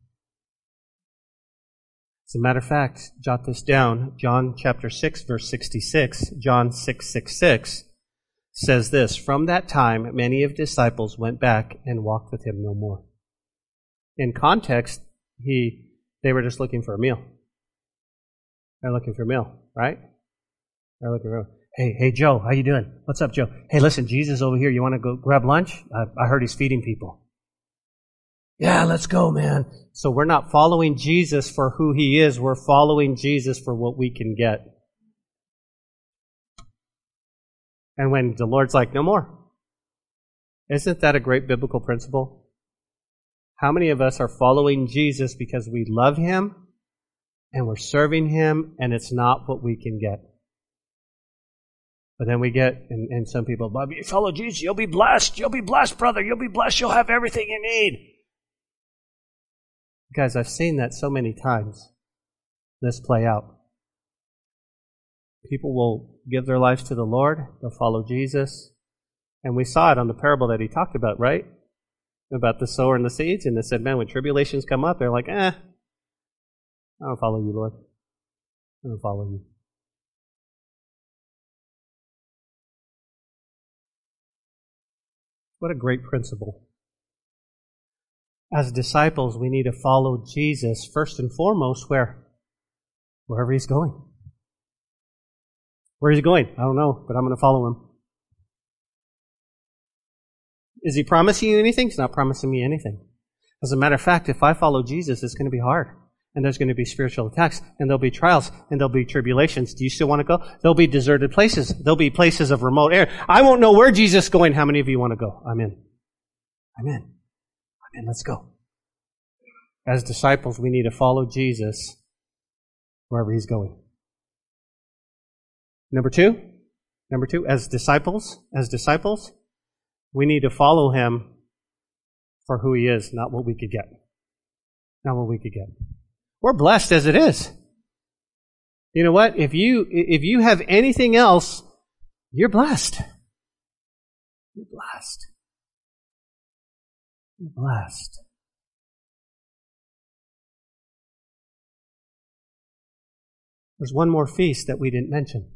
As a matter of fact, jot this down. John chapter 6, verse 66, John 6, 6, 6 says this From that time, many of disciples went back and walked with him no more. In context, he, they were just looking for a meal. They're looking for a meal, right? They're looking for Hey, hey, Joe, how you doing? What's up, Joe? Hey, listen, Jesus over here. You want to go grab lunch? I, I heard he's feeding people. Yeah, let's go, man. So we're not following Jesus for who he is, we're following Jesus for what we can get. And when the Lord's like, no more. Isn't that a great biblical principle? How many of us are following Jesus because we love him and we're serving him and it's not what we can get? But then we get, and, and some people, Bob, you follow Jesus, you'll be blessed. You'll be blessed, brother. You'll be blessed. You'll have everything you need. Guys, I've seen that so many times, this play out. People will give their lives to the Lord, they'll follow Jesus. And we saw it on the parable that he talked about, right? About the sower and the seeds. And they said, man, when tribulations come up, they're like, eh, I don't follow you, Lord. I don't follow you. What a great principle. As disciples, we need to follow Jesus first and foremost where? Wherever he's going. Where is he going? I don't know, but I'm going to follow him. Is he promising you anything? He's not promising me anything. As a matter of fact, if I follow Jesus, it's going to be hard. And there's going to be spiritual attacks, and there'll be trials, and there'll be tribulations. Do you still want to go? There'll be deserted places. There'll be places of remote air. I won't know where Jesus is going. How many of you want to go? I'm in. I'm in. I'm. Let's go. As disciples, we need to follow Jesus wherever he's going. Number two, number two, as disciples, as disciples, we need to follow him for who he is, not what we could get. Not what we could get. We're blessed as it is. You know what? If you if you have anything else, you're blessed. You're blessed. You're blessed. There's one more feast that we didn't mention.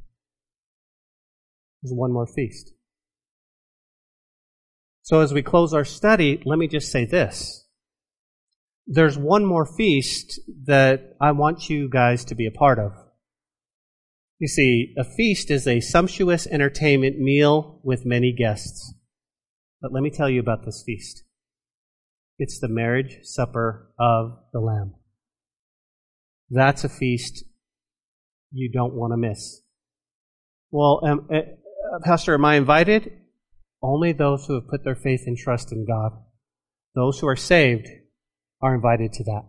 There's one more feast. So as we close our study, let me just say this. There's one more feast that I want you guys to be a part of. You see, a feast is a sumptuous entertainment meal with many guests. But let me tell you about this feast. It's the marriage supper of the Lamb. That's a feast you don't want to miss. Well, um, uh, Pastor, am I invited? Only those who have put their faith and trust in God. Those who are saved are invited to that.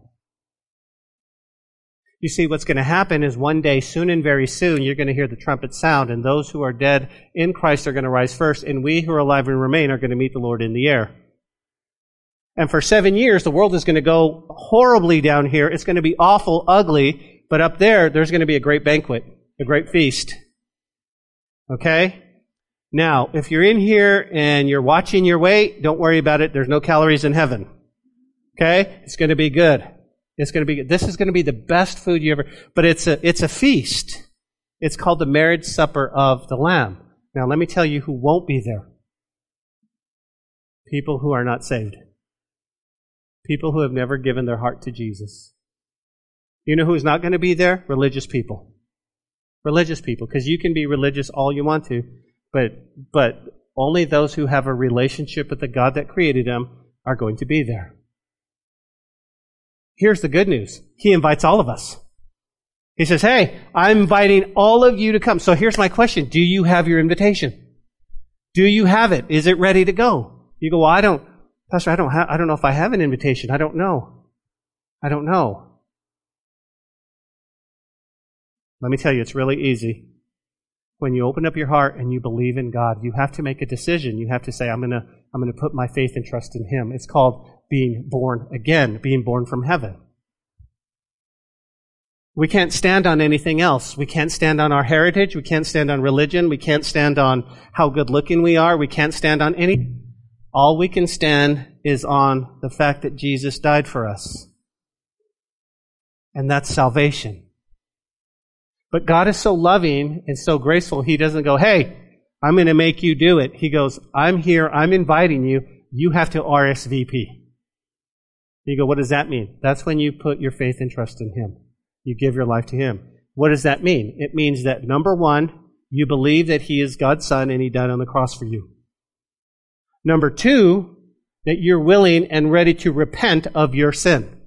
You see, what's going to happen is one day, soon and very soon, you're going to hear the trumpet sound, and those who are dead in Christ are going to rise first, and we who are alive and remain are going to meet the Lord in the air. And for seven years, the world is going to go horribly down here. It's going to be awful, ugly, but up there, there's going to be a great banquet, a great feast. Okay? Now, if you're in here and you're watching your weight, don't worry about it. There's no calories in heaven. Okay? It's going to be good. It's going to be. This is going to be the best food you ever, but it's a, it's a feast. It's called the marriage supper of the Lamb. Now, let me tell you who won't be there. People who are not saved. People who have never given their heart to Jesus. You know who's not going to be there? Religious people. Religious people. Because you can be religious all you want to, but, but only those who have a relationship with the God that created them are going to be there. Here's the good news. He invites all of us. He says, Hey, I'm inviting all of you to come. So here's my question. Do you have your invitation? Do you have it? Is it ready to go? You go, well, I don't, Pastor, I don't have, I don't know if I have an invitation. I don't know. I don't know. Let me tell you, it's really easy when you open up your heart and you believe in God, you have to make a decision. You have to say, I'm going to, I'm going to put my faith and trust in Him. It's called being born again, being born from heaven. We can't stand on anything else. We can't stand on our heritage. We can't stand on religion. We can't stand on how good looking we are. We can't stand on any. All we can stand is on the fact that Jesus died for us. And that's salvation. But God is so loving and so graceful, He doesn't go, hey, I'm going to make you do it. He goes, I'm here, I'm inviting you, you have to RSVP. You go, what does that mean? That's when you put your faith and trust in Him. You give your life to Him. What does that mean? It means that number one, you believe that He is God's Son and He died on the cross for you. Number two, that you're willing and ready to repent of your sin.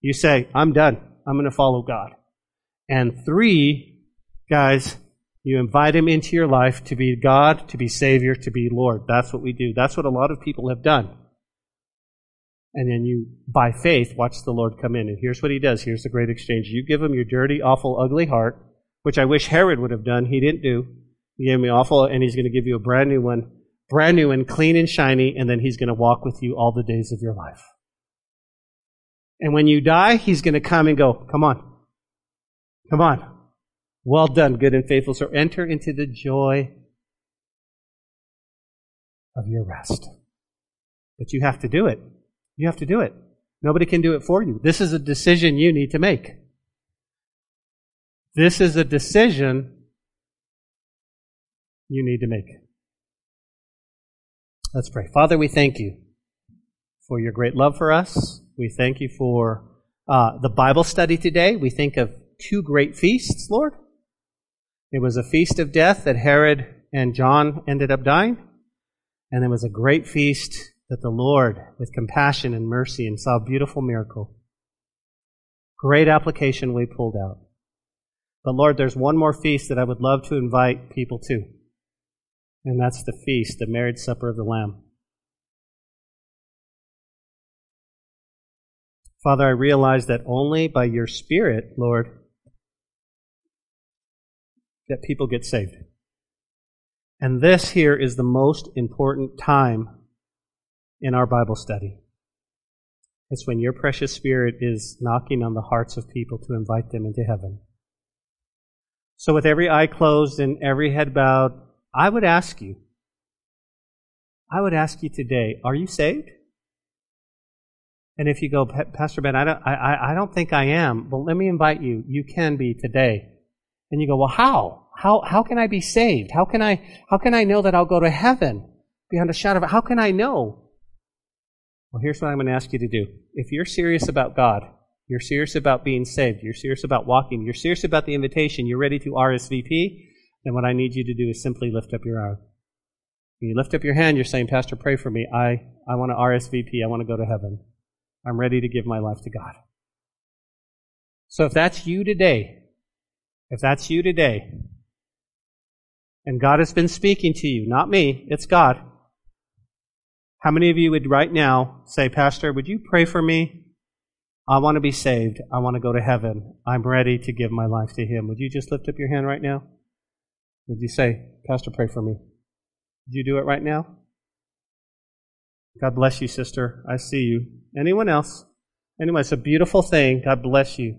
You say, I'm done. I'm going to follow God. And three, guys, you invite him into your life to be God, to be Savior, to be Lord. That's what we do. That's what a lot of people have done. And then you, by faith, watch the Lord come in. And here's what he does. Here's the great exchange. You give him your dirty, awful, ugly heart, which I wish Herod would have done. He didn't do. He gave me awful, and he's going to give you a brand new one, brand new and clean and shiny, and then he's going to walk with you all the days of your life. And when you die, he's going to come and go, come on. Come on. Well done, good and faithful So Enter into the joy of your rest. But you have to do it. You have to do it. Nobody can do it for you. This is a decision you need to make. This is a decision you need to make. Let's pray. Father, we thank you for your great love for us. We thank you for uh, the Bible study today. We think of two great feasts, Lord. It was a feast of death that Herod and John ended up dying. And there was a great feast that the Lord, with compassion and mercy, and saw a beautiful miracle. Great application we pulled out. But Lord, there's one more feast that I would love to invite people to. And that's the feast, the marriage supper of the Lamb. Father, I realize that only by your Spirit, Lord, that people get saved. And this here is the most important time in our Bible study. It's when your precious Spirit is knocking on the hearts of people to invite them into heaven. So, with every eye closed and every head bowed, I would ask you, I would ask you today, are you saved? And if you go, Pastor Ben, I don't, I, I don't think I am. Well, let me invite you. You can be today. And you go, well, how? How, how can I be saved? How can I, how can I know that I'll go to heaven beyond a shadow of, how can I know? Well, here's what I'm going to ask you to do. If you're serious about God, you're serious about being saved, you're serious about walking, you're serious about the invitation, you're ready to RSVP, then what I need you to do is simply lift up your arm. When you lift up your hand, you're saying, Pastor, pray for me. I, I want to RSVP. I want to go to heaven. I'm ready to give my life to God. So if that's you today, if that's you today, and God has been speaking to you, not me, it's God. How many of you would right now say, Pastor, would you pray for me? I want to be saved. I want to go to heaven. I'm ready to give my life to Him. Would you just lift up your hand right now? Would you say, Pastor, pray for me? Would you do it right now? God bless you, sister. I see you. Anyone else? Anyone? It's a beautiful thing. God bless you.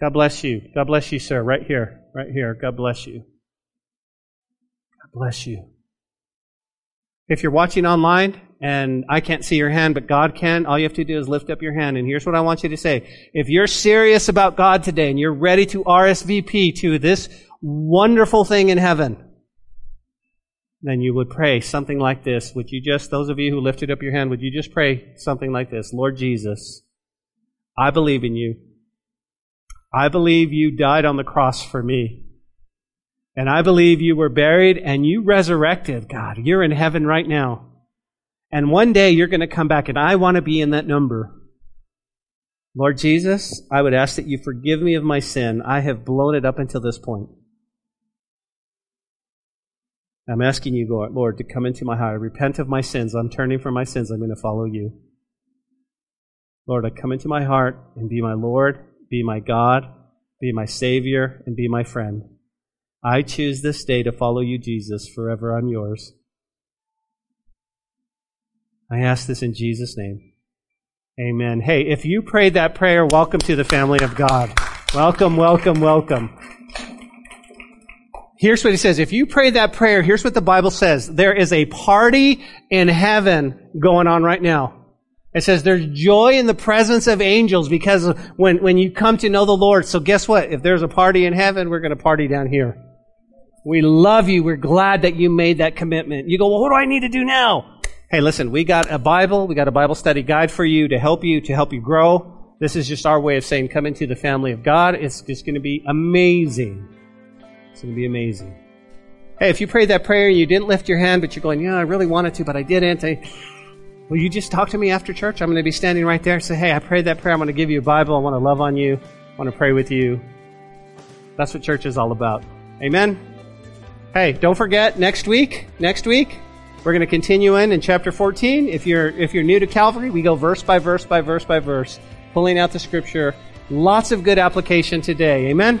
God bless you. God bless you, sir. Right here. Right here. God bless you. God bless you. If you're watching online and I can't see your hand, but God can, all you have to do is lift up your hand. And here's what I want you to say. If you're serious about God today and you're ready to RSVP to this wonderful thing in heaven, then you would pray something like this. Would you just, those of you who lifted up your hand, would you just pray something like this? Lord Jesus, I believe in you. I believe you died on the cross for me. And I believe you were buried and you resurrected, God. You're in heaven right now. And one day you're going to come back, and I want to be in that number. Lord Jesus, I would ask that you forgive me of my sin. I have blown it up until this point. I'm asking you, Lord, to come into my heart. I repent of my sins. I'm turning from my sins. I'm going to follow you. Lord, I come into my heart and be my Lord, be my God, be my Savior, and be my friend. I choose this day to follow you, Jesus, forever I'm yours. I ask this in Jesus' name. Amen. Hey, if you prayed that prayer, welcome to the family of God. Welcome, welcome, welcome. Here's what he says. If you pray that prayer, here's what the Bible says. There is a party in heaven going on right now. It says there's joy in the presence of angels because when, when you come to know the Lord. So guess what? If there's a party in heaven, we're going to party down here. We love you. We're glad that you made that commitment. You go, well, what do I need to do now? Hey, listen, we got a Bible. We got a Bible study guide for you to help you, to help you grow. This is just our way of saying come into the family of God. It's just going to be amazing. It's going to be amazing. Hey, if you prayed that prayer and you didn't lift your hand, but you're going, yeah, I really wanted to, but I didn't. I, will you just talk to me after church? I'm going to be standing right there. Say, hey, I prayed that prayer. I'm going to give you a Bible. I want to love on you. I want to pray with you. That's what church is all about. Amen. Hey, don't forget next week. Next week, we're going to continue in in chapter 14. If you're if you're new to Calvary, we go verse by verse by verse by verse, pulling out the scripture. Lots of good application today. Amen.